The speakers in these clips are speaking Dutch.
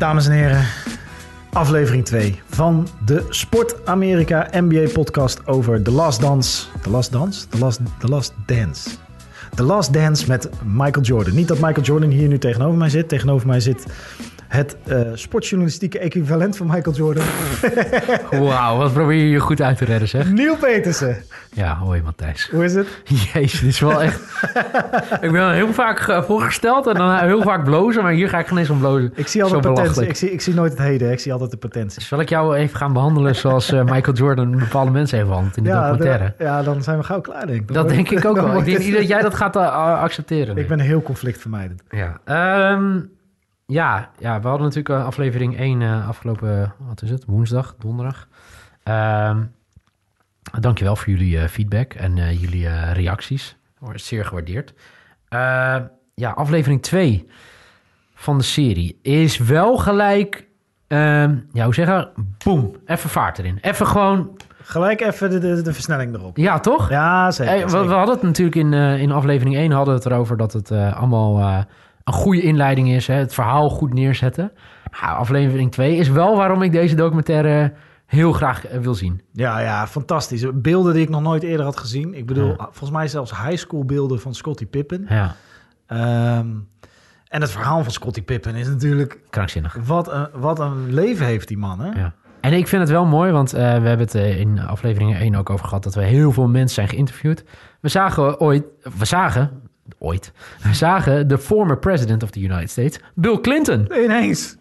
Dames en heren, aflevering 2 van de Sport Amerika NBA podcast over The Last Dance. The Last Dance? The Last, The Last Dance. The Last Dance met Michael Jordan. Niet dat Michael Jordan hier nu tegenover mij zit. Tegenover mij zit het eh, sportjournalistieke equivalent van Michael Jordan. Wauw, wat probeer je je goed uit te redden, zeg. Neil Petersen. Ja, hoi Matthijs. Hoe is het? Jezus, dit is wel echt... ik ben heel vaak eh, voorgesteld en dan heel vaak blozen, maar hier ga ik geen eens om blozen. Ik zie altijd potentie. Ik zie, ik zie nooit het heden. Ik zie altijd de potentie. Zal ik jou even gaan behandelen zoals eh, Michael Jordan bepaalde mensen heeft behandeld in de documentaire? de- ja, dan zijn we gauw klaar, denk ik. Dan Dat denk ik ook wel. Ik denk dat jij dat gaat accepteren. Ik ben heel conflictvermijdend. Ja, Ehm, ja, ja, we hadden natuurlijk eh, aflevering 1 eh, afgelopen, wat is het, woensdag, donderdag. Ehm dankjewel voor jullie eh, feedback en jullie reacties. Wordt zeer gewaardeerd. Eh, ja, aflevering 2 van de serie is wel gelijk, ehm, ja, hoe zeggen, boem, even vaart erin. Even gewoon, Gelijk even de, de, de versnelling erop. ja toch? Ja, zeker. Hey, we, hadden het natuurlijk in, in aflevering 1 hadden we het erover dat het allemaal een goede inleiding is. Hè, het verhaal goed neerzetten. Nou, aflevering 2 is wel waarom ik deze documentaire heel graag eh, wil zien. Ja, ja, fantastisch. Beelden die ik nog nooit eerder had gezien. Ik bedoel, Ja. volgens mij zelfs high school beelden van Scottie Pippen. Ja, Ehm, en het verhaal van Scottie Pippen is natuurlijk... krankzinnig. Wat een, wat een leven heeft die man, hè? Ja. En ik vind het wel mooi, want eh, we hebben het eh, in aflevering 1 ook over gehad dat we heel veel mensen zijn geïnterviewd. We zagen ooit, we zagen, ooit, we zagen de former president of the United States, Bill Clinton. Ineens.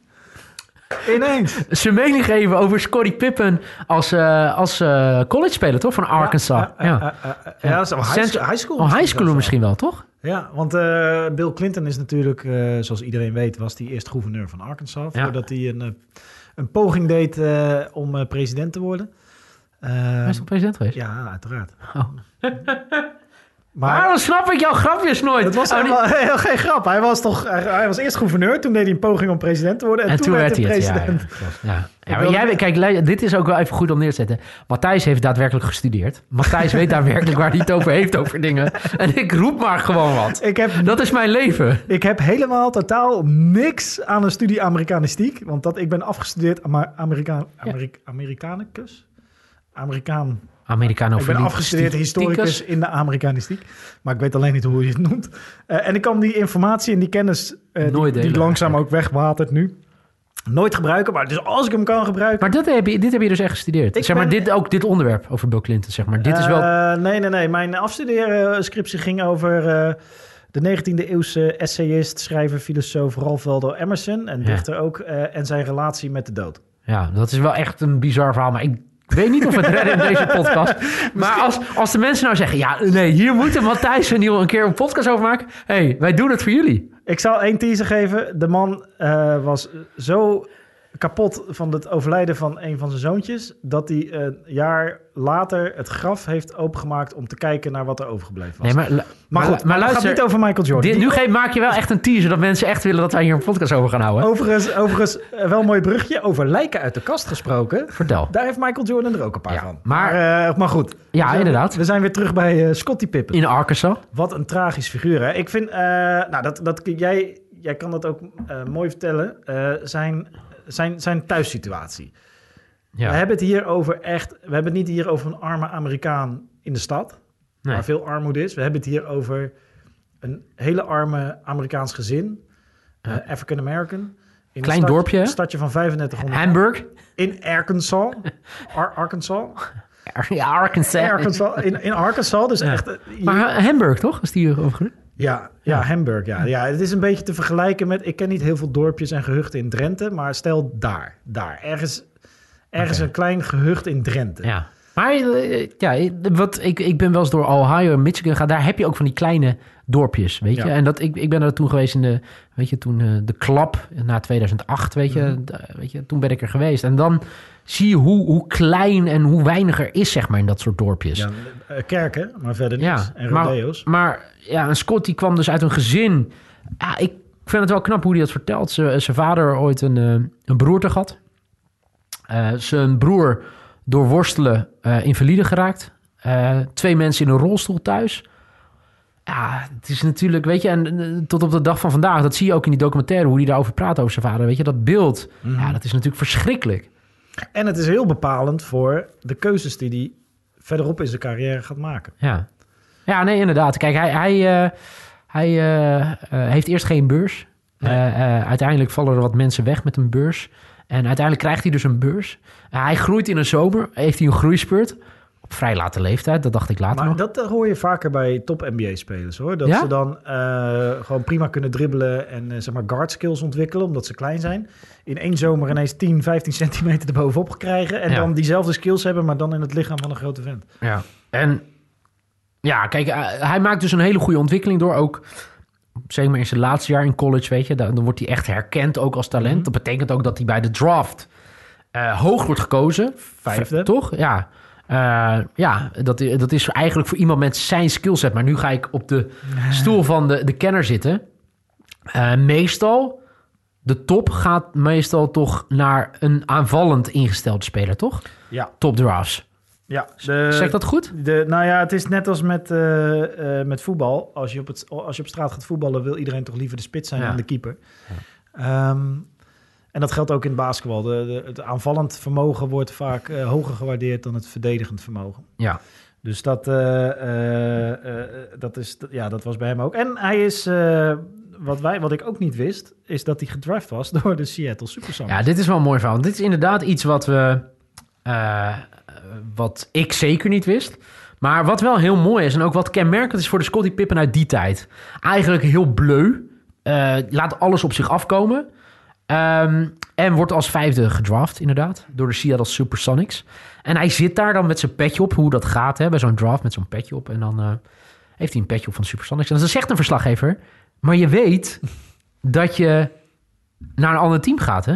Ineens. zijn mening geven over Scottie Pippen als, eh als eh college-speler, toch? Van Arkansas. Ja, Ja, high, school. Oh, high wel. misschien wel, toch? Ja, want eh, Bill Clinton is natuurlijk, zoals iedereen weet, was hij eerst gouverneur van Arkansas. Voordat hij een, een poging deed om president te worden. Hij is toch president geweest? ja, uiteraard. Oh. Maar Waarom snap ik jouw grapjes nooit? het was Oh, die- helemaal geen grap. Hij was toch, hij, was eerst gouverneur, toen deed hij een poging om president te worden. En, En toen werd hij het, ja. president. Ja, klopt. ja. ja maar jij, kijk, dit is ook wel even goed om neer te zetten. Matthijs heeft daadwerkelijk gestudeerd. Matthijs weet daadwerkelijk waar hij het over heeft, over dingen. En ik roep maar gewoon wat. Ik heb, Dat is mijn leven. ik heb helemaal totaal niks aan een studie Amerikanistiek. Want dat, ik ben afgestudeerd Ama- Amerikaan, Amerik, Amerikanicus. Amerikaan. Americano Ik ben afgestudeerd historicus in de Amerikanistiek. Maar ik weet alleen niet hoe je het noemt. Eh, en ik kan die informatie en die kennis, eh, die, langzaam ook wegwatert nu, nooit gebruiken. Maar dus als ik hem kan gebruiken... Maar dat heb je, dit heb je dus echt gestudeerd. Ik zeg maar, dit, ook dit onderwerp over Bill Clinton, zeg maar. Dit is wel... Eh, nee, nee, nee. Mijn afstudeerscriptie ging over de 19e eeuwse essayist, schrijver, filosoof Ralph Waldo Emerson. En Ja. dichter ook. en zijn relatie met de dood. Ja, dat is wel echt een bizar verhaal. Maar ik weet niet of we het redden in deze podcast. Maar als, als de mensen nou zeggen... Ja, nee, hier moeten Matthijs en Niel een keer een podcast over maken. hey, wij doen het voor jullie. Ik zal één teaser geven. De man eh, was zo kapot van het overlijden van een van zijn zoontjes... dat hij een jaar later het graf heeft opengemaakt... om te kijken naar wat er overgebleven was. Nee, maar, maar, goed, maar het luister... gaat niet over Michael Jordan. dit, nu geef, maak je wel echt een teaser dat mensen echt willen dat wij hier een podcast over gaan houden. Overigens, overigens eh, wel een mooi brugje. Over lijken uit de kast gesproken. Vertel. Daar heeft Michael Jordan er ook een paar Ja, van. maar- Maar, eh, maar goed. Ja, We zijn- inderdaad. We zijn weer terug bij eh Scottie Pippen. In Arkansas. Wat een tragisch figuur, hè? Ik vind, eh, nou, dat, dat, jij, jij kan dat ook eh, mooi vertellen. Eh, zijn, zijn, zijn thuissituatie. Ja. We hebben het hier over echt... We hebben het niet hier over een arme Amerikaan in de stad... Nee. waar veel armoede is. We hebben het hier over een hele arme Amerikaans gezin. eh, Ja. African American. In een Klein stad- dorpje? Een stadje van 3500. Hamburg. In Arkansas. Ar- Arkansas. Ja, Arkansas. Arkansas. In, in Arkansas. Dus Ja. echt... eh, Maar eh, Hamburg, toch? Is die overigens? Ja, ja, Hamburg. Ja. ja, het is een beetje te vergelijken met... Ik ken niet heel veel dorpjes en gehuchten in Drenthe. Maar stel daar. Daar. Ergens, ergens een klein gehucht in Drenthe. Ja. Maar eh, ja, wat, ik, ik ben wel eens door Ohio en Michigan gegaan. Daar heb je ook van die kleine dorpjes, weet je. Ja. En dat, ik, ik ben er toen geweest in de, weet je, toen eh, de klap na 2008, weet je, Mhm. weet je. Toen ben ik er geweest. En dan zie je hoe, hoe klein en hoe weinig er is, zeg maar, in dat soort dorpjes. Ja, eh, kerken, maar verder Ja, niks. En rodeo's. Maar ja, een Scott die kwam dus uit een gezin. Ja, ik vind het wel knap hoe hij dat vertelt. Zijn vader ooit een, een broerte gehad. Eh, zijn broer door worstelen eh, invalide geraakt. Eh, twee mensen in een rolstoel thuis. ja, het is natuurlijk, weet je, en eh, tot op de dag van vandaag, dat zie je ook in die documentaire, hoe hij daarover praat over zijn vader. Weet je, dat beeld, Mhm. ja, dat is natuurlijk verschrikkelijk. En het is heel bepalend voor de keuzes die hij verderop in zijn carrière gaat maken. Ja, ja nee, inderdaad. Kijk, hij, hij, hij heeft eerst geen beurs. Nee. Uiteindelijk vallen er wat mensen weg met een beurs. En uiteindelijk krijgt hij dus een beurs. Hij groeit in een zomer, heeft hij een groeispurt. Op vrij late leeftijd, dat dacht ik later Maar nog. dat eh, hoor je vaker bij top NBA-spelers hoor. Dat Ja? ze dan eh, gewoon prima kunnen dribbelen en eh, zeg maar guard skills ontwikkelen, omdat ze klein zijn. In één zomer ineens 10, 15 centimeter erbovenop krijgen. En Ja. dan diezelfde skills hebben, maar dan in het lichaam van een grote vent. Ja. En ja, kijk, hij maakt dus een hele goede ontwikkeling door ook... Zeg maar in zijn laatste jaar in college, weet je, dan, dan wordt hij echt herkend ook als talent. Mhm. Dat betekent ook dat hij bij de draft eh, hoog wordt gekozen. Vijfde. Toch? Ja. Eh, ja, dat, dat is eigenlijk voor iemand met zijn skillset. Maar nu ga ik op de stoel van de, de kenner zitten. Eh, meestal, de top gaat meestal toch naar een aanvallend ingestelde speler, toch? Ja, Top drafts. Ja. De, zeg dat goed? De, nou ja, het is net als met, eh, eh, met voetbal. Als je, op het, als je op straat gaat voetballen, wil iedereen toch liever de spits zijn Ja. dan de keeper. Ehm, en dat geldt ook in het basketbal. De, de, het aanvallend vermogen wordt vaak eh, hoger gewaardeerd dan het verdedigend vermogen. Ja. Dus dat, dat, is, ja, dat was bij hem ook. En hij is, wat, wij, wat ik ook niet wist, is dat hij gedraft was door de Seattle Supersonics. Ja, dit is wel een mooi verhaal. Dit is inderdaad iets wat we... wat ik zeker niet wist. Maar wat wel heel mooi is en ook wat kenmerkend is voor de Scottie Pippen uit die tijd. Eigenlijk heel bleu. eh, laat alles op zich afkomen. Ehm, en wordt als vijfde gedraft, inderdaad, door de Seattle Supersonics. En hij zit daar dan met zijn petje op, hoe dat gaat hè, bij zo'n draft met zo'n petje op. En dan eh, heeft hij een petje op van de Supersonics. En dan zegt een verslaggever, maar je weet dat je naar een ander team gaat, hè?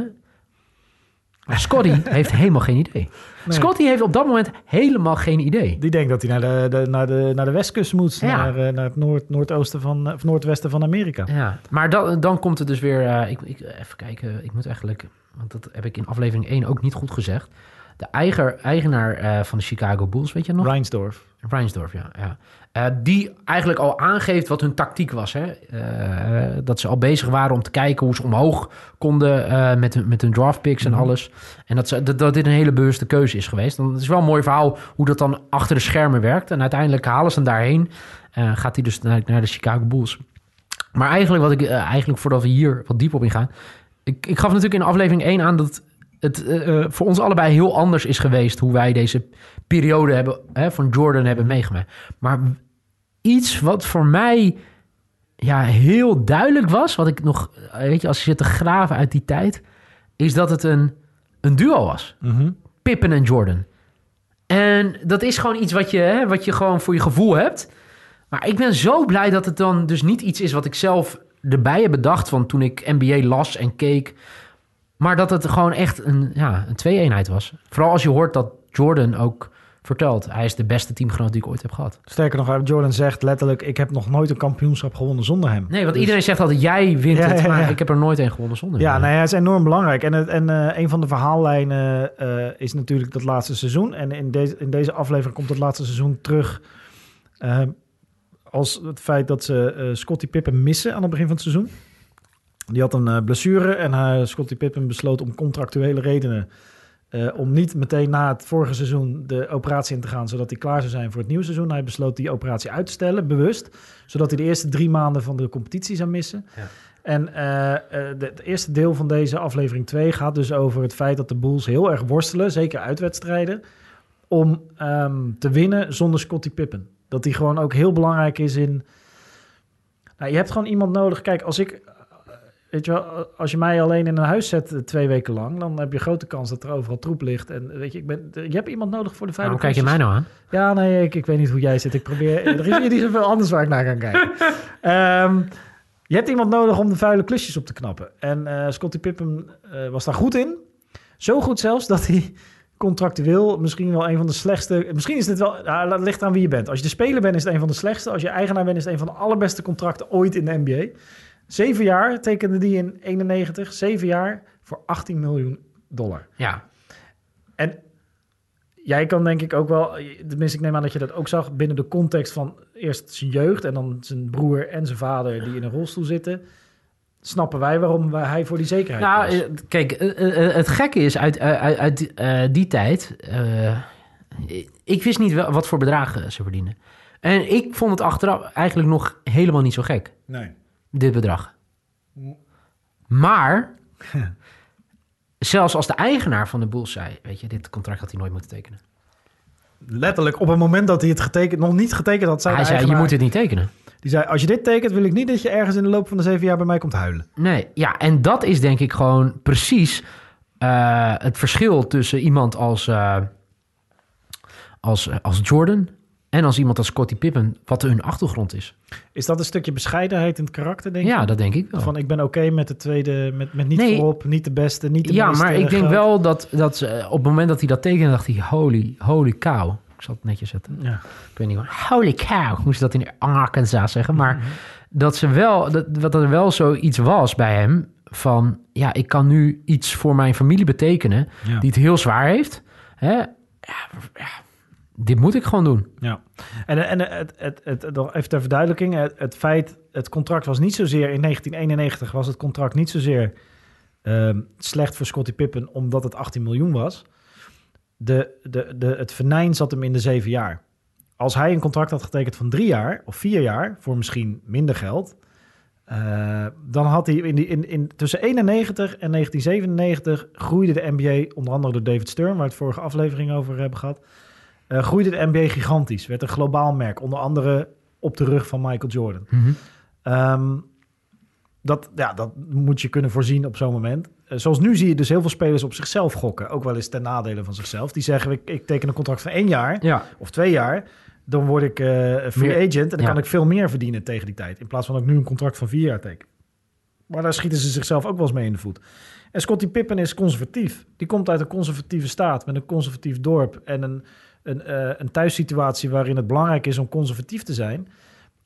Maar Scotty heeft helemaal geen idee. Nee. Scotty heeft op dat moment helemaal geen idee. Die denkt dat hij naar de, de, naar de, naar de westkust moet, Ja. naar, eh, naar het noord, noordoosten van, of noordwesten van Amerika. Ja, maar dan, dan komt het dus weer... eh, ik, ik, even kijken, ik moet eigenlijk... Want dat heb ik in aflevering 1 ook niet goed gezegd. De eiger, eigenaar eh, van de Chicago Bulls, weet je nog? Reinsdorf. Reinsdorf, ja. ja. Eh, die eigenlijk al aangeeft wat hun tactiek was. Hè? Eh, dat ze al bezig waren om te kijken hoe ze omhoog konden met, hun, met hun draft picks en Mhm. alles. En dat, ze, dat, dat dit een hele bewuste keuze is geweest. Dan, het is wel een mooi verhaal hoe dat dan achter de schermen werkt. En uiteindelijk halen ze hem daarheen. Gaat hij dus naar, naar de Chicago Bulls. Maar eigenlijk, wat ik, eigenlijk voordat we hier wat dieper op ingaan. Ik, ik gaf natuurlijk in aflevering 1 aan dat het eh, eh, voor ons allebei heel anders is geweest hoe wij deze periode hebben, hè, van Jordan hebben meegemaakt. Maar iets wat voor mij ja, heel duidelijk was, wat ik nog, eh, weet je, als je zit te graven uit die tijd, is dat het een, een duo was. Pippen en Jordan. En dat is gewoon iets wat je, hè, wat je gewoon voor je gevoel hebt. Maar ik ben zo blij dat het dan dus niet iets is wat ik zelf erbij heb bedacht van toen ik NBA las en keek. Maar dat het gewoon echt een, ja, een twee-eenheid was. Vooral als je hoort dat Jordan ook vertelt. Hij is de beste teamgenoot die ik ooit heb gehad. Sterker nog, Jordan zegt letterlijk... ik heb nog nooit een kampioenschap gewonnen zonder hem. Nee, want Dus- iedereen zegt altijd, jij wint Ja, het. ja, Maar ja. ik heb er nooit een gewonnen zonder Ja, hem. nee, hij is enorm belangrijk. En, het, en eh, een van de verhaallijnen eh, is natuurlijk dat laatste seizoen. En in deze, in deze aflevering komt het laatste seizoen terug... eh, als het feit dat ze eh Scottie Pippen missen aan het begin van het seizoen. Die had een eh, blessure en uh, Scottie Pippen besloot om contractuele redenen... eh, om niet meteen na het vorige seizoen de operatie in te gaan... zodat hij klaar zou zijn voor het nieuwe seizoen. Hij besloot die operatie uit te stellen, bewust. Zodat hij de eerste drie maanden van de competitie zou missen. Ja. En eh, de- het eerste deel van deze aflevering 2 gaat dus over het feit dat de Bulls heel erg worstelen, zeker uitwedstrijden, om ehm, te winnen zonder Scottie Pippen. Dat die gewoon ook heel belangrijk is in. Nou, je hebt gewoon iemand nodig. Kijk, als ik. Eh, Weet je wel, als je mij alleen in een huis zet eh, twee weken lang, dan heb je grote kans dat er overal troep ligt. En weet je, ik ben, je hebt iemand nodig voor de Waarom veilige kijk je mij nou aan? ja, nee, ik, ik weet niet hoe jij zit. Ik probeer. Er is hier niet zoveel anders waar ik naar kan kijken. Ehm, je hebt iemand nodig om de vuile klusjes op te knappen. En eh Scottie Pippen eh, was daar goed in. Zo goed zelfs dat hij contractueel misschien wel een van de slechtste. Misschien is dit wel. Nou, het ligt aan wie je bent. Als je de speler bent, is het een van de slechtste. Als je eigenaar bent, is het een van de allerbeste contracten ooit in de NBA. Zeven jaar tekende die in 91. Zeven jaar voor 18 miljoen dollar. Ja, En jij kan denk ik ook wel, tenminste ik neem aan dat je dat ook zag, binnen de context van eerst zijn jeugd en dan zijn broer en zijn vader die in een rolstoel zitten, snappen wij waarom wij- hij voor die zekerheid Nou, was. eh, kijk, eh, eh, het gekke is uit, uit, uit eh, die tijd. eh, ik wist niet wel wat voor bedragen ze verdienen. En ik vond het achteraf eigenlijk nog helemaal niet zo gek, nee. Dit bedrag. Maar, zelfs als de eigenaar van de Bulls zei: Weet je, dit contract had hij nooit moeten tekenen. Letterlijk op het moment dat hij het getekend, nog niet getekend had, zei hij zei: Je moet dit niet tekenen. Die zei, als je dit tekent, wil ik niet dat je ergens in de loop van de zeven jaar bij mij komt huilen. Nee, ja, en dat is denk ik gewoon precies eh, het verschil tussen iemand als, eh, als, eh, als Jordan en als iemand als Scottie Pippen, wat hun achtergrond is. Is dat een stukje bescheidenheid in het karakter, denk je? Ja, dat denk ik wel. Van ik ben oké met de tweede, met, met niet Nee. voorop, niet de beste, niet de ja, meeste maar ik denk wel dat, dat ze, op het moment dat hij dat tekende, dacht hij, holy, holy cow. Ik zal het netjes zetten. Ja. Ik weet niet waar. Holy cow, moest dat in Arkansas zeggen. Maar dat, ze wel, dat, dat er wel zoiets was bij hem van... ja, ik kan nu iets voor mijn familie betekenen... Ja. die het heel zwaar heeft. Hè? Ja, ja, dit moet ik gewoon doen. Ja, en, en het, het, het, nog even ter verduidelijking. Het, het feit, het contract was niet zozeer in 1991 was het contract niet zozeer ehm, slecht voor Scottie Pippen omdat het 18 miljoen was. De, de, de, het venijn zat hem in de zeven jaar. Als hij een contract had getekend van drie jaar of vier jaar voor misschien minder geld, eh, dan had hij in die, in, in, tussen 91 en 1997 groeide de NBA, onder andere door David Stern, waar we het vorige aflevering over hebben gehad, eh, groeide de NBA gigantisch. Werd een globaal merk, onder andere op de rug van Michael Jordan. Ehm, dat, ja, dat moet je kunnen voorzien op zo'n moment. Eh, zoals nu zie je dus heel veel spelers op zichzelf gokken. Ook wel eens ten nadele van zichzelf. Die zeggen, ik, ik teken een contract van één jaar Ja, of twee jaar. Dan word ik een free agent en dan ja. kan ik veel meer verdienen tegen die tijd. In plaats van dat ik nu een contract van vier jaar teken. Maar daar schieten ze zichzelf ook wel eens mee in de voet. En Scottie Pippen is conservatief. Die komt uit een conservatieve staat met een conservatief dorp en een, een, eh, een thuissituatie waarin het belangrijk is om conservatief te zijn.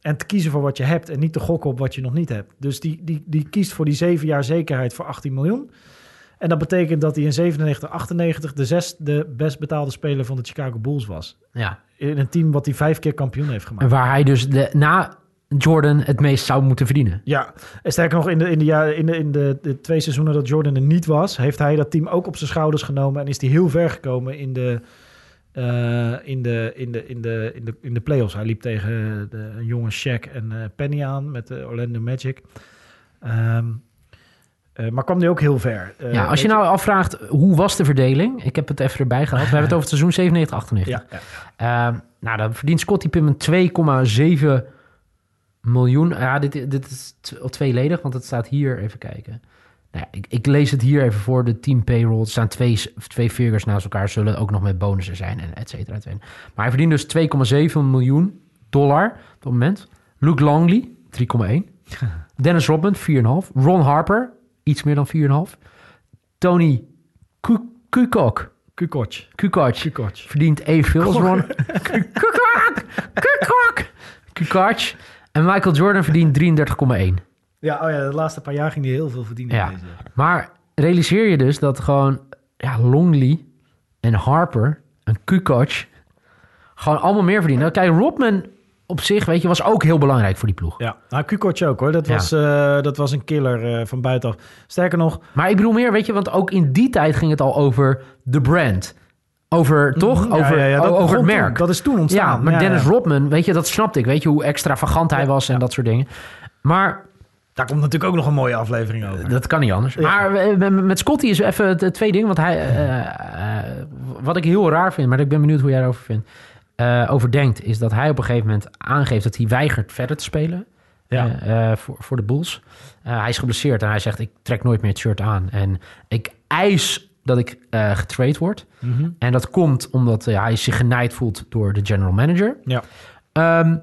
En te kiezen voor wat je hebt en niet te gokken op wat je nog niet hebt. Dus die, die, die kiest voor die zeven jaar zekerheid voor 18 miljoen. En dat betekent dat hij in 97, 98 de zesde best betaalde speler van de Chicago Bulls was. ja. In een team wat hij vijf keer kampioen heeft En gemaakt. waar hij dus de, na Jordan het meest zou moeten verdienen. Ja, en sterker nog, in de, in, de, in, de, in de, de twee seizoenen dat Jordan er niet was, heeft hij dat team ook op zijn schouders genomen en is hij heel ver gekomen in de, in de, in de, in de, in de, in de playoffs. Hij liep tegen de, een jonge Shaq en eh, Penny aan met de Orlando Magic. Ehm, eh, maar kwam hij ook heel ver. Eh, ja, als je nou afvraagt, hoe was de verdeling? Ik heb het even erbij gehaald. We hebben het over het seizoen 97, 98. Ja, ja. Ehm, nou, dan verdient Scottie Pippen 2,7 miljoen. Ja, dit, dit is tweeledig, want het staat hier. Even kijken. Nou, ja, ik, ik lees het hier even voor. De team payroll. Er staan twee, twee figures naast elkaar. Zullen ook nog met bonussen zijn en et cetera. et cetera. Maar hij verdient dus 2,7 miljoen dollar op het moment. Luke Longley, 3,1. Dennis Rodman, 4,5. Ron Harper, iets meer dan 4,5. Tony Ku- Kukoc, Kukoc. Kukoc, Kukoc. verdient evenveel als Ron. Kukoc, Kukoc, Kukoc. En Michael Jordan verdient 33,1. Ja, oh ja, de laatste paar jaar ging hij heel veel verdienen. Ja. Deze. Maar realiseer je dus dat gewoon ja, Longley en Harper en Kukoc gewoon allemaal meer verdienen. Kijk, Rodman op zich, weet je, was ook heel belangrijk voor die ploeg. Ja, nou, Kukoc ook hoor. Dat Ja. was, eh, dat was een killer eh, van buitenaf. Sterker nog, Maar ik bedoel meer, weet je, want ook in die tijd ging het al over de brand. Over, toch? Mhm. Ja, over ja, dat over het merk. toen. Dat is toen ontstaan. Ja, maar Dennis. Rodman, weet je, dat snapte ik. Weet je hoe extravagant hij was en dat soort dingen. Maar Daar komt natuurlijk ook nog een mooie aflevering over. dat kan niet anders. Ja. Maar met- Scotty is even twee dingen. Want hij, eh, eh, wat ik heel raar vind, maar ik ben benieuwd hoe jij erover vindt. eh, over denkt, is dat hij op een gegeven moment aangeeft dat hij weigert verder te spelen. Ja. voor, voor de Bulls. Eh, hij is geblesseerd en hij zegt: Ik trek nooit meer het shirt aan. En ik eis dat ik eh getrade word. Mhm. En dat komt omdat hij zich genaaid voelt door de general manager. Ja. Ehm,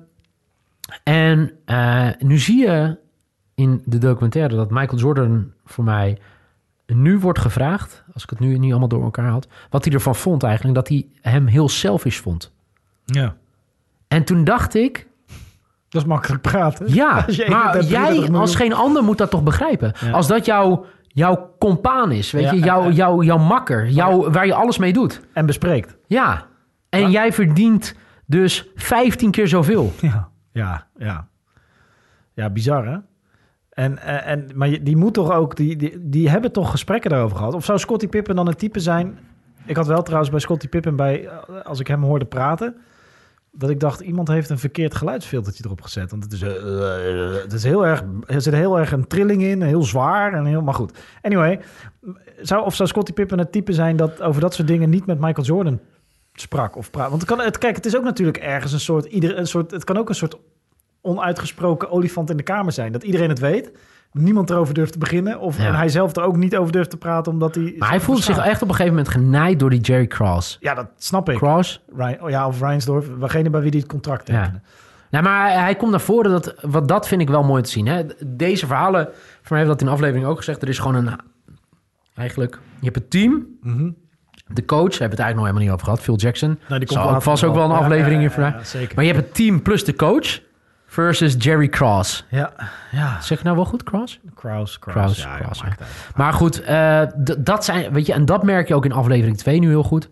en eh, nu zie je in de documentaire dat Michael Jordan voor mij nu wordt gevraagd, als ik het nu niet allemaal door elkaar had, wat hij ervan vond eigenlijk, dat hij hem heel selfish vond. ja. En toen dacht ik, Dat is makkelijk praten. ja, Als maar 31 jij als geen ander moet dat toch begrijpen. Ja. Als dat jouw, jouw compaan is, weet Ja, je, jouw, jouw, jouw makker, jouw, waar je alles mee doet. En bespreekt. Ja, en jij verdient dus 15 keer zoveel. Ja. Ja, ja. Ja, bizar hè? En, eh, en, maar die moet toch ook, die, die, die hebben toch gesprekken daarover gehad? Of zou Scottie Pippen dan een type zijn? Ik had wel trouwens bij Scottie Pippen bij, eh, als ik hem hoorde praten, dat ik dacht, iemand heeft een verkeerd geluidsfiltertje erop gezet. Want het is, eh, het is heel erg, er zit heel erg een trilling in, heel zwaar en heel, maar goed. Anyway, zou, of zou Scottie Pippen het type zijn dat over dat soort dingen niet met Michael Jordan sprak of praat? Want het kan, het, kijk, het is ook natuurlijk ergens een soort, ieder, een soort, het kan ook een soort onuitgesproken olifant in de kamer zijn. Dat iedereen het weet, niemand erover durft te beginnen. Of Ja. en hij zelf er ook niet over durft te praten, omdat hij... Maar hij voelde zich echt op een gegeven moment genaaid door die Jerry Cross. Ja, dat snap ik. Cross? Ryan, oh ja, of Reinsdorf, degene bij wie hij het contract Ja. tekende. Nou, maar hij, komt naar voren. Dat, wat dat vind ik wel mooi te zien. Hè? Deze verhalen, voor mij heeft dat in de aflevering ook gezegd. Er is gewoon een... Eigenlijk, je hebt het team. Mhm. De coach, hebben we het eigenlijk nog helemaal niet over gehad. Phil Jackson. Nou, die komt Zal vast ook wel een Ja, aflevering ja, in ja, ja. Maar je hebt het team plus de coach versus Jerry Cross. Ja, ja. Zeg je nou wel goed, Cross? Kraus, Kraus. Kraus, ja, ja. Maar goed, eh, dat zijn, weet je, en dat merk je ook in aflevering 2 nu heel goed.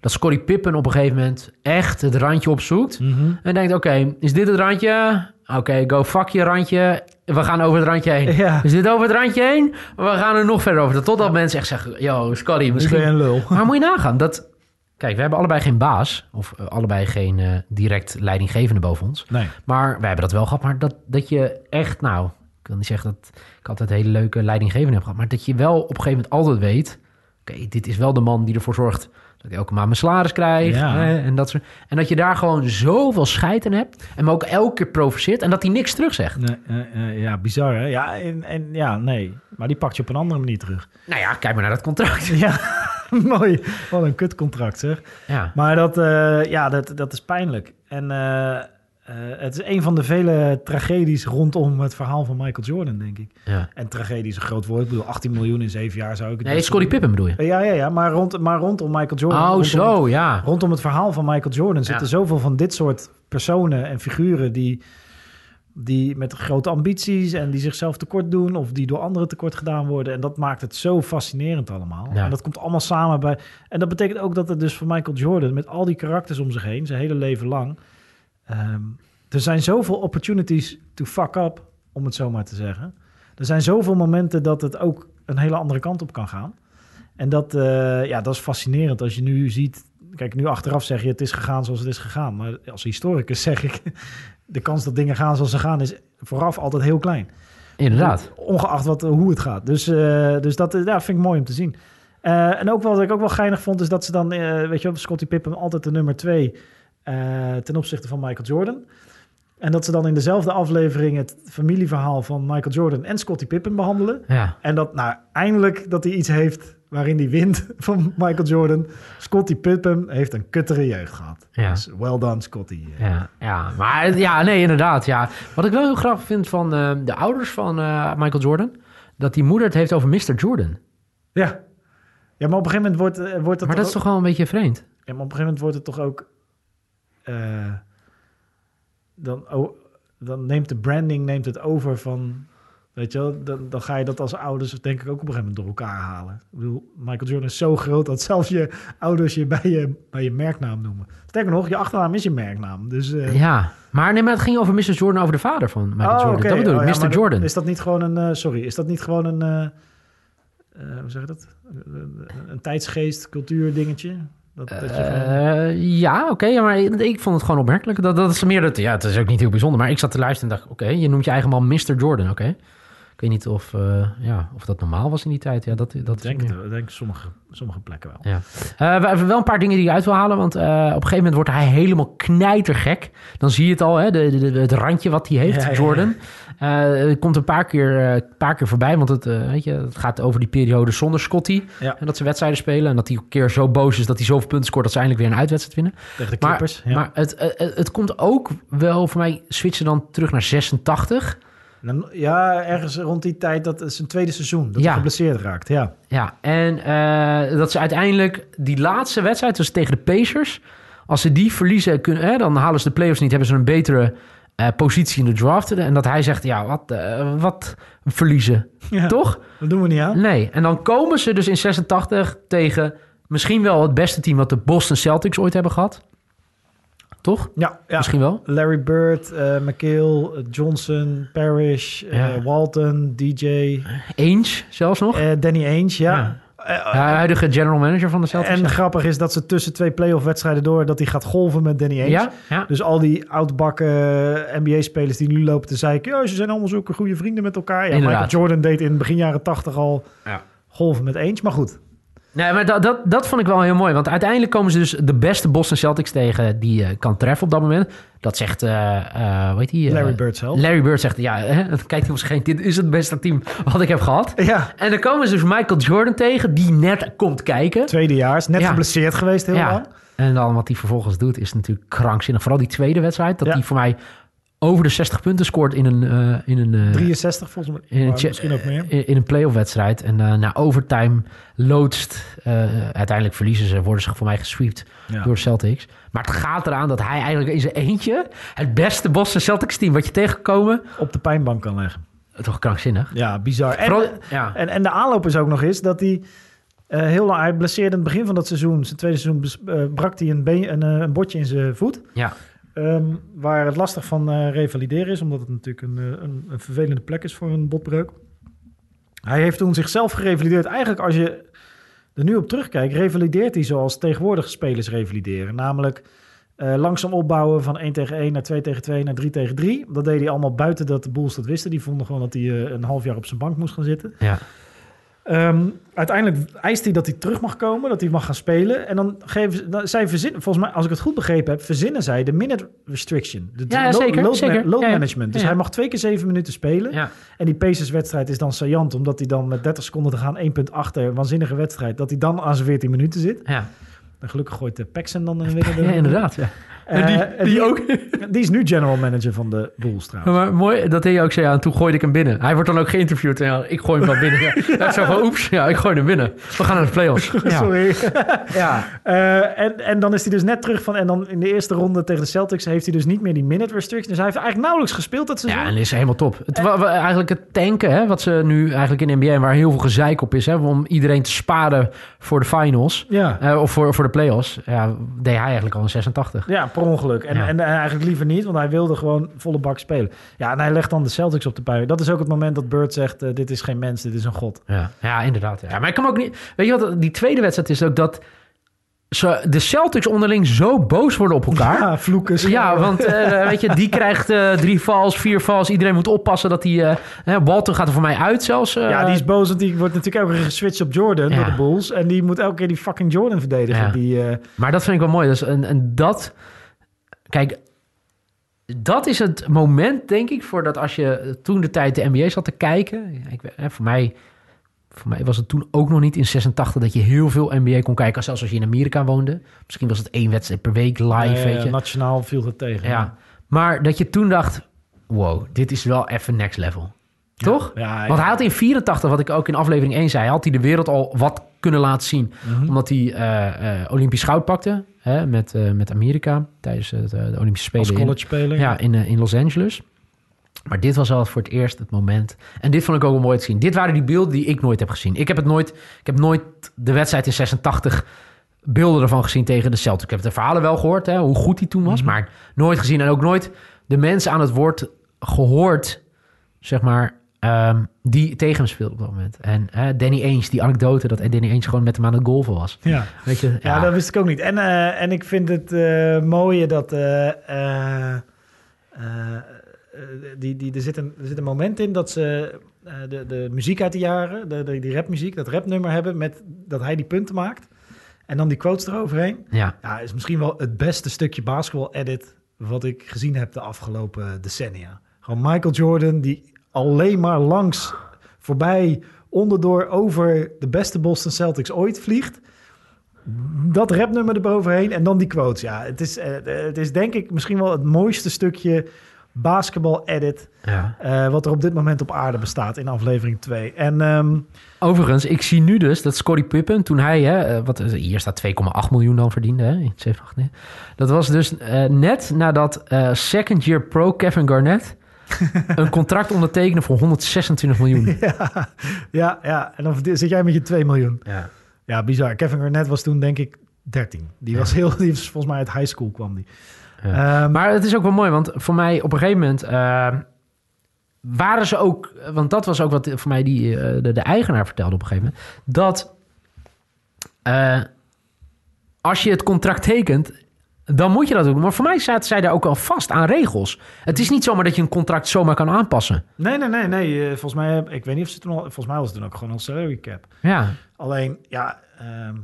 Dat Scottie Pippen op een gegeven moment echt het randje opzoekt. Mhm. En denkt, oké, is dit het randje? Oké, go fuck je randje. We gaan over het randje heen. Ja. Is dit over het randje heen? We gaan er nog verder over. Totdat mensen echt zeggen, yo, Misschien misschien... ben je een lul. Maar moet je nagaan, dat... Kijk, we hebben allebei geen baas. Of eh, allebei geen eh, direct leidinggevende boven ons. Nee. Maar wij hebben dat wel gehad. Maar dat, dat je echt, nou, ik wil niet zeggen dat ik altijd hele leuke leidinggevende heb gehad. Maar dat je wel op een gegeven moment altijd weet. Oké, dit is wel de man die ervoor zorgt dat ik elke maand mijn salaris krijg. Ja. hè, en, dat soort, en dat je daar gewoon zoveel scheid in hebt. En me ook elke keer provoceert. En dat hij niks terugzegt. Nee, eh, eh, ja, bizar hè? Ja, en, en, ja, nee. Maar die pakt je op een andere manier terug. Nou ja, kijk maar naar dat contract. Ja, mooi. Wat een kutcontract zeg. Ja, Maar dat, eh, ja, dat, dat is pijnlijk. En eh, eh, het is een van de vele tragedies rondom het verhaal van Michael Jordan, denk ik. ja. En tragedie is een groot woord. Ik bedoel, 18 miljoen in zeven jaar zou ik het Nee, Scottie Pippen bedoel je? Ja, ja, ja. Maar, rond, maar rondom Michael Jordan. Oh, rondom zo, ja. rondom het verhaal van Michael Jordan zitten Ja. zoveel van dit soort personen en figuren die, die met grote ambities en die zichzelf tekort doen of die door anderen tekort gedaan worden. En dat maakt het zo fascinerend allemaal. Ja. En dat komt allemaal samen bij. En dat betekent ook dat het dus voor Michael Jordan met al die karakters om zich heen, zijn hele leven lang, ehm, er zijn zoveel opportunities to fuck up, om het zo maar te zeggen. Er zijn zoveel momenten dat het ook een hele andere kant op kan gaan. En dat, eh, ja, dat is fascinerend als je nu ziet. Kijk, nu achteraf zeg je het is gegaan zoals het is gegaan. Maar als historicus zeg ik, de kans dat dingen gaan zoals ze gaan is vooraf altijd heel klein. Inderdaad. Ongeacht wat, hoe het gaat. Dus, eh, dus dat eh, ja, vind ik mooi om te zien. Eh, en ook wat ik ook wel geinig vond, is dat ze dan, weet je wel, Scottie Pippen altijd de nummer twee ten opzichte van Michael Jordan. En dat ze dan in dezelfde aflevering het familieverhaal van Michael Jordan en Scottie Pippen behandelen. Ja. En dat nou eindelijk dat hij iets heeft waarin hij wint van Michael Jordan. Scottie Pippen heeft een kuttere jeugd gehad. Ja. Dus well done, Scottie. Ja, ja, maar ja, nee, inderdaad. Ja. Wat ik wel heel grappig vind van eh, de ouders van eh, Michael Jordan, dat die moeder het heeft over Mr. Jordan. Ja. Ja, maar op een gegeven moment wordt, eh, wordt het Maar dat is toch wel een beetje vreemd? Ja, maar op een gegeven moment wordt het toch ook... dan, oh, dan neemt de branding neemt het over van... Weet je wel, dan, dan ga je dat als ouders denk ik ook op een gegeven moment door elkaar halen. Ik bedoel, Michael Jordan is zo groot dat zelfs je ouders je bij je, bij je merknaam noemen. Sterker nog, je achternaam is je merknaam. Dus, eh, Ja, maar nee, maar het ging over Mr. Jordan, over de vader van Michael oh, Jordan. Dat bedoel ik, Oh, ja, Mr. dat- Jordan. Is dat niet gewoon een... eh, sorry, is dat niet gewoon een... eh, hoe zeg je dat? Een, een tijdsgeest, cultuur dingetje? Dat, dat gewoon- ja, oké, maar ik vond het gewoon opmerkelijk. Dat, dat is meer dat, ja, het is ook niet heel bijzonder, maar ik zat te luisteren en dacht, oké, je noemt je eigen man Mr. Jordan, oké. Ik weet niet of, eh, ja, of dat normaal was in die tijd. Ja, dat, dat denk, het, ik denk sommige, sommige plekken wel. Ja. Eh, we hebben wel een paar dingen die ik uit wil halen. Want eh, op een gegeven moment wordt hij helemaal knijtergek. Dan zie je het al, hè, de, de, het randje wat hij heeft, Ja, Jordan. Het komt een paar keer, paar keer voorbij. Want het, weet je, het gaat over die periode zonder Scotty. En dat ze wedstrijden spelen. En dat hij een keer zo boos is dat hij zoveel punten scoort... dat ze eindelijk weer een uitwedstrijd winnen. Tegen de Maar, Clippers. maar het, eh, het, het komt ook wel voor mij... switchen dan terug naar 86. Dan- ja, ergens rond die tijd, dat is een tweede seizoen. Dat Ja. hij geblesseerd raakt, ja. Ja, en eh, dat ze uiteindelijk die laatste wedstrijd, dus tegen de Pacers, als ze die verliezen, kunnen, hè, dan halen ze de playoffs niet, hebben ze een betere eh, positie in de draft. En dat hij zegt, ja, wat, eh, wat verliezen, ja. toch? Dat doen we niet aan. Nee. En dan komen ze dus in 86 tegen misschien wel het beste team wat de Boston Celtics ooit hebben gehad. Toch? Ja, ja. Misschien wel. Larry Bird, eh McHale, eh, Johnson, Parrish, eh. Walton, DJ, Ainge zelfs nog. eh, Danny Ainge, ja. Ja. Ja, huidige general manager van de Celtics. en grappig is dat ze tussen twee playoff wedstrijden door... dat hij gaat golven met Danny Ainge. ja, ja. Dus al die oudbakken NBA-spelers die nu lopen te zeiken... Ja, ze zijn allemaal zulke goede vrienden met elkaar. Ja, Inderdaad. Michael Jordan deed in begin jaren tachtig al Ja. golven met Ainge. Maar goed, Nee, maar dat, dat, dat vond ik wel heel mooi. Want uiteindelijk komen ze dus de beste Boston Celtics tegen die je kan treffen op dat moment. Dat zegt, eh eh hoe heet die? eh, Larry Bird zelf. Larry Bird zegt, ja, hè, dan kijkt hij heen. Dit is het beste team wat ik heb gehad. Ja, En dan komen ze dus Michael Jordan tegen, die net komt kijken. tweedejaars. Net Ja. geblesseerd geweest heel ja. lang. En dan wat hij vervolgens doet is natuurlijk krankzinnig. Vooral die tweede wedstrijd, dat Ja. hij voor mij over de 60 punten scoort in een, eh, in een, eh, 63 volgens mij. in een, misschien ook meer. in in een playoff wedstrijd. En eh, na overtime loodst. eh, uiteindelijk verliezen ze, worden ze voor mij gesweept Ja. door de Celtics. Maar het gaat eraan dat hij eigenlijk in zijn eentje het beste Boston Celtics team wat je tegengekomen. Op de pijnbank kan leggen. Toch krankzinnig. Ja, bizar. En, Vooral, ja. en, en de aanloop is ook nog eens dat hij eh, heel lang... Hij blesseerde in het begin van dat seizoen. Zijn tweede seizoen brak hij een, been, een, een botje in zijn voet. ja. Ehm, waar het lastig van eh, revalideren is, omdat het natuurlijk een, eh, een, een vervelende plek is voor een botbreuk. Hij heeft toen zichzelf gerevalideerd. Eigenlijk als je er nu op terugkijkt, revalideert hij zoals tegenwoordige spelers revalideren. Namelijk eh, langzaam opbouwen van 1 tegen 1 naar 2 tegen 2 naar 3 tegen 3. Dat deed hij allemaal buiten dat de Bulls dat wisten. Die vonden gewoon dat hij een half jaar op zijn bank moest gaan zitten. ja. Ehm, uiteindelijk eist hij dat hij terug mag komen, dat hij mag gaan spelen. En dan geven ze, dan, zij verzinnen, volgens mij, als ik het goed begrepen heb, verzinnen zij de minute restriction. De Ja, ja, lo- zeker, Load, zeker. load Ja, ja. management. Dus hij mag twee keer zeven minuten spelen. En die Pacers-wedstrijd is dan saillant, omdat hij dan met 30 seconden te gaan, één punt achter, waanzinnige wedstrijd, dat hij dan aan zijn 14 minuten zit. ja. En gelukkig gooit de Paxson dan ja inderdaad. Ja. Eh, En die- die ook. Die is nu general manager van de Bulls trouwens. Maar mooi dat hij ook zei, ja, en toen gooide ik hem binnen. Hij wordt dan ook geïnterviewd. En ja, ik gooi hem wel binnen. Ja. Is zo van, oeps, ja, ik gooi hem binnen. We gaan naar de playoffs. Ja. Sorry. Ja. Eh, en, en dan is hij dus net terug van... En dan in de eerste ronde tegen de Celtics heeft hij dus niet meer die minute restriction. Dus hij heeft eigenlijk nauwelijks gespeeld dat seizoen. Ja, en is helemaal top. Het, wa- wa- eigenlijk het tanken, hè, wat ze nu eigenlijk in de NBA, waar heel veel gezeik op is, hè, om iedereen te sparen voor de finals, Ja. eh, of voor, voor de playoffs, ja, deed hij eigenlijk al in 86. Ja, per ongeluk. En, Ja. en, en eigenlijk liever niet, want hij wilde gewoon volle bak spelen. Ja, en hij legt dan de Celtics op de pui. Dat is ook het moment dat Bird zegt... eh, dit is geen mens, dit is een god. Ja, ja inderdaad. Ja. Maar ik kan ook niet. Weet je wat? Die tweede wedstrijd is ook dat ze, de Celtics onderling zo boos worden op elkaar. Ja, vloeken. Ja, want eh, weet je, die krijgt eh, drie vals, vier vals. Iedereen moet oppassen dat hij... eh hè, Walton gaat er voor mij uit zelfs. eh. Ja, die is boos, want die wordt natuurlijk elke keer geswitcht op Jordan Ja. door de Bulls. En die moet elke keer die fucking Jordan verdedigen. Ja. Die, eh, Maar dat vind ik wel mooi. Dus, en, en dat... Kijk, dat is het moment, denk ik, voor dat als je toen de tijd de NBA zat te kijken. Ik, voor, mij, voor mij was het toen ook nog niet in 86 dat je heel veel NBA kon kijken. Zelfs als je in Amerika woonde. Misschien was het één wedstrijd per week live, weet je. Nationaal viel het tegen. Ja. Maar dat je toen dacht, wow, dit is wel even next level. Toch? Ja, Want hij had in 84, wat ik ook in aflevering 1 zei, had hij de wereld al wat kunnen laten zien. Mhm. Omdat hij eh, eh, Olympisch goud pakte hè, met, eh, met Amerika tijdens de Olympische Spelen. als college speler. ja, in, in Los Angeles. Maar dit was al voor het eerst het moment. En dit vond ik ook wel mooi te zien. Dit waren die beelden die ik nooit heb gezien. Ik heb het nooit. Ik heb nooit de wedstrijd in 86 beelden ervan gezien tegen de Celtics. Ik heb de verhalen wel gehoord, hè, hoe goed hij toen was, maar nooit gezien en ook nooit de mensen aan het woord gehoord, zeg maar, ehm, die tegen hem speelden op dat moment. En Danny Ainge, die anekdote dat Danny Ainge gewoon met hem aan het golven was. Ja. Weet je? Ja, dat wist ik ook niet. En, eh, en ik vind het eh mooie dat... eh, die, die, er, zit een, er zit een moment in dat ze eh, de, de muziek uit de jaren, de, de, die rapmuziek, dat rapnummer hebben met dat hij die punten maakt. En dan die quotes eroverheen. Ja, Ja, is misschien wel het beste stukje basketbal-edit wat ik gezien heb de afgelopen decennia. Gewoon Michael Jordan die alleen maar langs, voorbij, onderdoor, over de beste Boston Celtics ooit vliegt. Dat rapnummer eroverheen en dan die quotes. Ja, het is, eh, het is denk ik misschien wel het mooiste stukje basketbal-edit ja. eh, wat er op dit moment op aarde bestaat in aflevering 2. En ehm, Overigens, ik zie nu dus dat Scottie Pippen, toen hij, hè, eh, wat, hier staat 2,8 miljoen dan verdiende, hè, in 87, nee. dat was dus eh, net nadat eh, second year pro Kevin Garnett een contract ondertekende voor 126 miljoen. ja, ja, ja, en dan zit jij met je 2 miljoen. Ja. Ja, bizar. Kevin Garnett was toen denk ik 13. Die was heel, die was volgens mij uit high school kwam die. Ehm, Maar het is ook wel mooi, want voor mij op een gegeven moment eh, waren ze ook, want dat was ook wat voor mij die, eh, de, de eigenaar vertelde op een gegeven moment, dat eh, als je het contract tekent, dan moet je dat doen. Maar voor mij zaten zij daar ook al vast aan regels. Het is niet zomaar dat je een contract zomaar kan aanpassen. nee, nee, nee, nee. eh, volgens mij, ik weet niet of ze toen al, volgens mij was het toen ook gewoon een salary cap. Ja, Alleen, ja. ehm,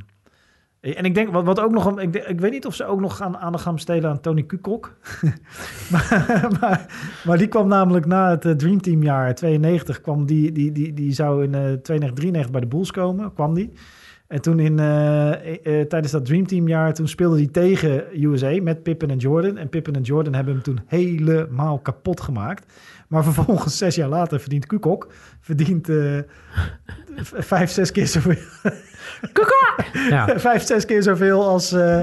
en ik denk, wat, wat ook nog, ik, ik weet niet of ze ook nog gaan, aandacht gaan besteden aan Tony Kukok. maar, maar, die kwam namelijk na het eh, Dream Team jaar 92, kwam die, die, die, die zou in eh 92, 93 bij de Bulls komen, kwam die. En toen in, eh, eh, tijdens dat Dream Team jaar, toen speelde hij tegen USA met Pippen en Jordan. En Pippen en Jordan hebben hem toen helemaal kapot gemaakt. Maar vervolgens, zes jaar later, verdient Kukok, verdient eh, vijf, zes keer zoveel ja. vijf, zes keer zoveel als, eh,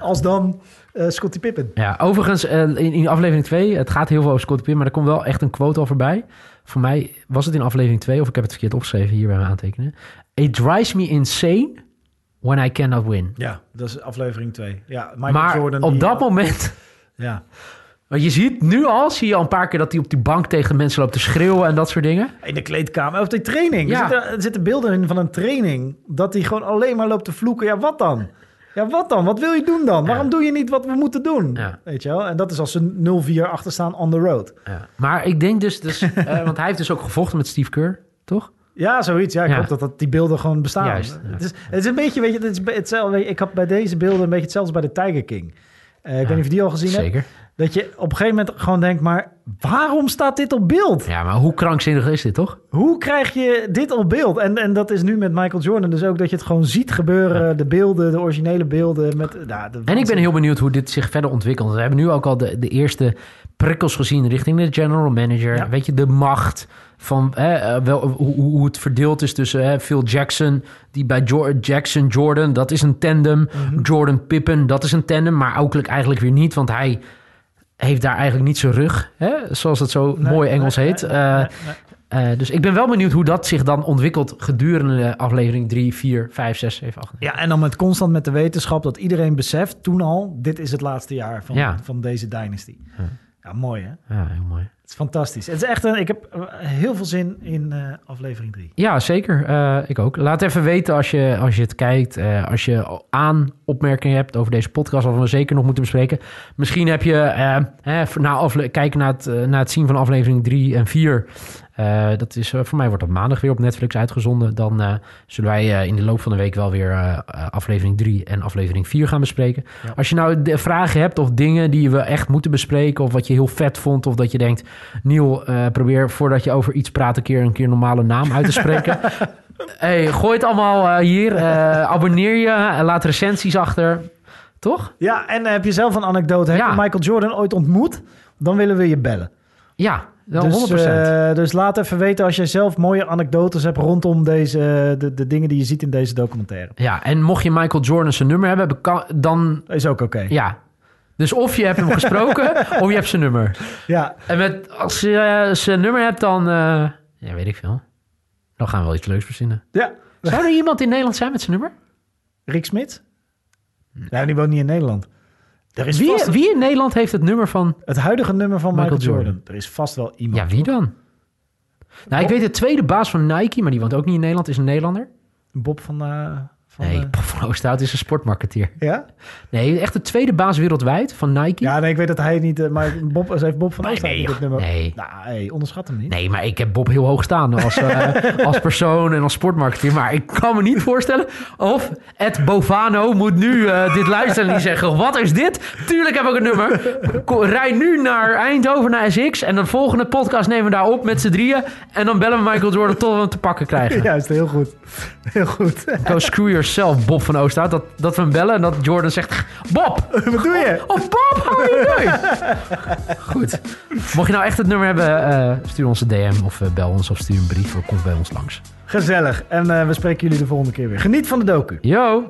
als dan eh Scottie Pippen. ja. overigens eh, in, in aflevering 2, het gaat heel veel over Scottie Pippen, maar er komt wel echt een quote al voorbij. Voor mij was het in aflevering 2, of ik heb het verkeerd opgeschreven hier bij mijn aantekenen. It drives me insane when I cannot win. Ja, dat is aflevering 2. Ja, Michael maar Jordan. op die- dat moment, Ja. Want je ziet nu al, zie je al een paar keer dat hij op die bank tegen mensen loopt te schreeuwen en dat soort dingen. In de kleedkamer, of de training. Ja. Er, zitten, er zitten beelden in van een training. Dat hij gewoon alleen maar loopt te vloeken. Ja, wat dan? Ja, wat dan? Wat wil je doen dan? Waarom doe je niet wat we moeten doen? Ja. Weet je wel? En dat is als ze 0-4 achter staan on the road. Ja. Maar ik denk dus, dus eh, want hij heeft dus ook gevochten met Steve Kerr, toch? Ja, zoiets. Ja, ik hoop dat, dat die beelden gewoon bestaan. Juist, het, is, het is een beetje, weet je, het is hetzelfde. Ik had bij deze beelden een beetje hetzelfde als bij de Tiger King. Eh, ik weet niet of je die al gezien hebt. Zeker. Dat je op een gegeven moment gewoon denkt, maar waarom staat dit op beeld? Ja, maar hoe krankzinnig is dit, toch? Hoe krijg je dit op beeld? En, en dat is nu met Michael Jordan dus ook dat je het gewoon ziet gebeuren. De beelden, de originele beelden. Met, de En ik ben heel benieuwd hoe dit zich verder ontwikkelt. We hebben nu ook al de, de eerste prikkels gezien richting de general manager. Ja. Weet je, de macht van hè, eh, wel, hoe, hoe het verdeeld is tussen hè, Phil Jackson, die bij Jo- Jackson Jordan, dat is een tandem. Mhm. Jordan Pippen, dat is een tandem, maar ook eigenlijk weer niet, want hij heeft daar eigenlijk niet zijn rug, hè, zoals het zo Nee, mooi Engels nee, heet. nee, eh, dus ik ben wel benieuwd hoe dat zich dan ontwikkelt gedurende aflevering 3, 4, 5, 6, 7, 8. Ja, en dan met constant met de wetenschap dat iedereen beseft toen al, dit is het laatste jaar van, Ja. van deze dynasty. Ja. Ja, mooi hè? Ja, heel mooi. Fantastisch. Het is echt een, ik heb eh, heel veel zin in eh, aflevering 3. Ja, zeker. Eh, ik ook. Laat even weten als je, als je het kijkt. als je aan opmerkingen hebt over deze podcast, wat we zeker nog moeten bespreken. Misschien heb je eh, na afle- kijken naar het, naar het zien van aflevering 3 en 4. Eh, dat is, eh, voor mij wordt dat maandag weer op Netflix uitgezonden. Dan eh, zullen wij in de loop van de week wel weer aflevering 3 en aflevering 4 gaan bespreken. Ja. Als je nou de vragen hebt of dingen die we echt moeten bespreken... of wat je heel vet vond of dat je denkt... Niel, probeer voordat je over iets praat... een keer een keer normale naam uit te spreken. hey, gooi het allemaal hier. abonneer je, en laat recensies achter. Toch? Ja, en heb je zelf een anekdote? Heb Ja. je Michael Jordan ooit ontmoet? Dan willen we je bellen. Ja, Dus, 100%. eh, dus laat even weten als jij zelf mooie anekdotes hebt rondom deze, de, de dingen die je ziet in deze documentaire. ja, en mocht je Michael Jordan zijn nummer hebben... dan Is ook oké. ja... Dus of je hebt hem gesproken, of je hebt zijn nummer. Ja, En met, als je eh, zijn nummer hebt, dan... eh, ja, weet ik veel. Dan gaan we wel iets leuks verzinnen. ja. Zou er iemand in Nederland zijn met zijn nummer? Rick Smit? Ja, die woont niet in Nederland. Er is Wie, wie in Nederland heeft het nummer van... het huidige nummer van Michael, Michael Jordan. Jordan. Er is vast wel iemand. Ja, wie dan? Nou, ik weet de tweede baas van Nike, maar die woont ook niet in Nederland, is een Nederlander. Bob van... eh, van Nee, eh, Bob van Oosterhout is een sportmarketeer. ja? Nee, echt de tweede baas wereldwijd van Nike. ja, nee, ik weet dat hij niet... eh, maar Bob, ze heeft Bob van Nee, Oosterhout nee, dit nummer. nee. Nou, hey, onderschat hem niet. Nee, maar ik heb Bob heel hoog staan als, eh, als persoon en als sportmarketeer. Maar ik kan me niet voorstellen of Ed Bovano moet nu eh, dit luisteren en die zeggen... Wat is dit? Tuurlijk heb ik een nummer. Ko- Rij nu naar Eindhoven, naar SX. En de volgende podcast nemen we daar op met z'n drieën. En dan bellen we Michael Jordan tot we hem te pakken krijgen. Juist, heel goed. Heel goed. Go screw yourself, Bob van Oosterhout. Dat, dat we hem bellen en dat Jordan zegt... Bob! Wat doe je? Of Bob, how are you doing? Goed. Mocht je nou echt het nummer hebben, eh, stuur ons een DM of eh, bel ons of stuur een brief of kom bij ons langs. Gezellig. En eh, we spreken jullie de volgende keer weer. Geniet van de docu. Yo!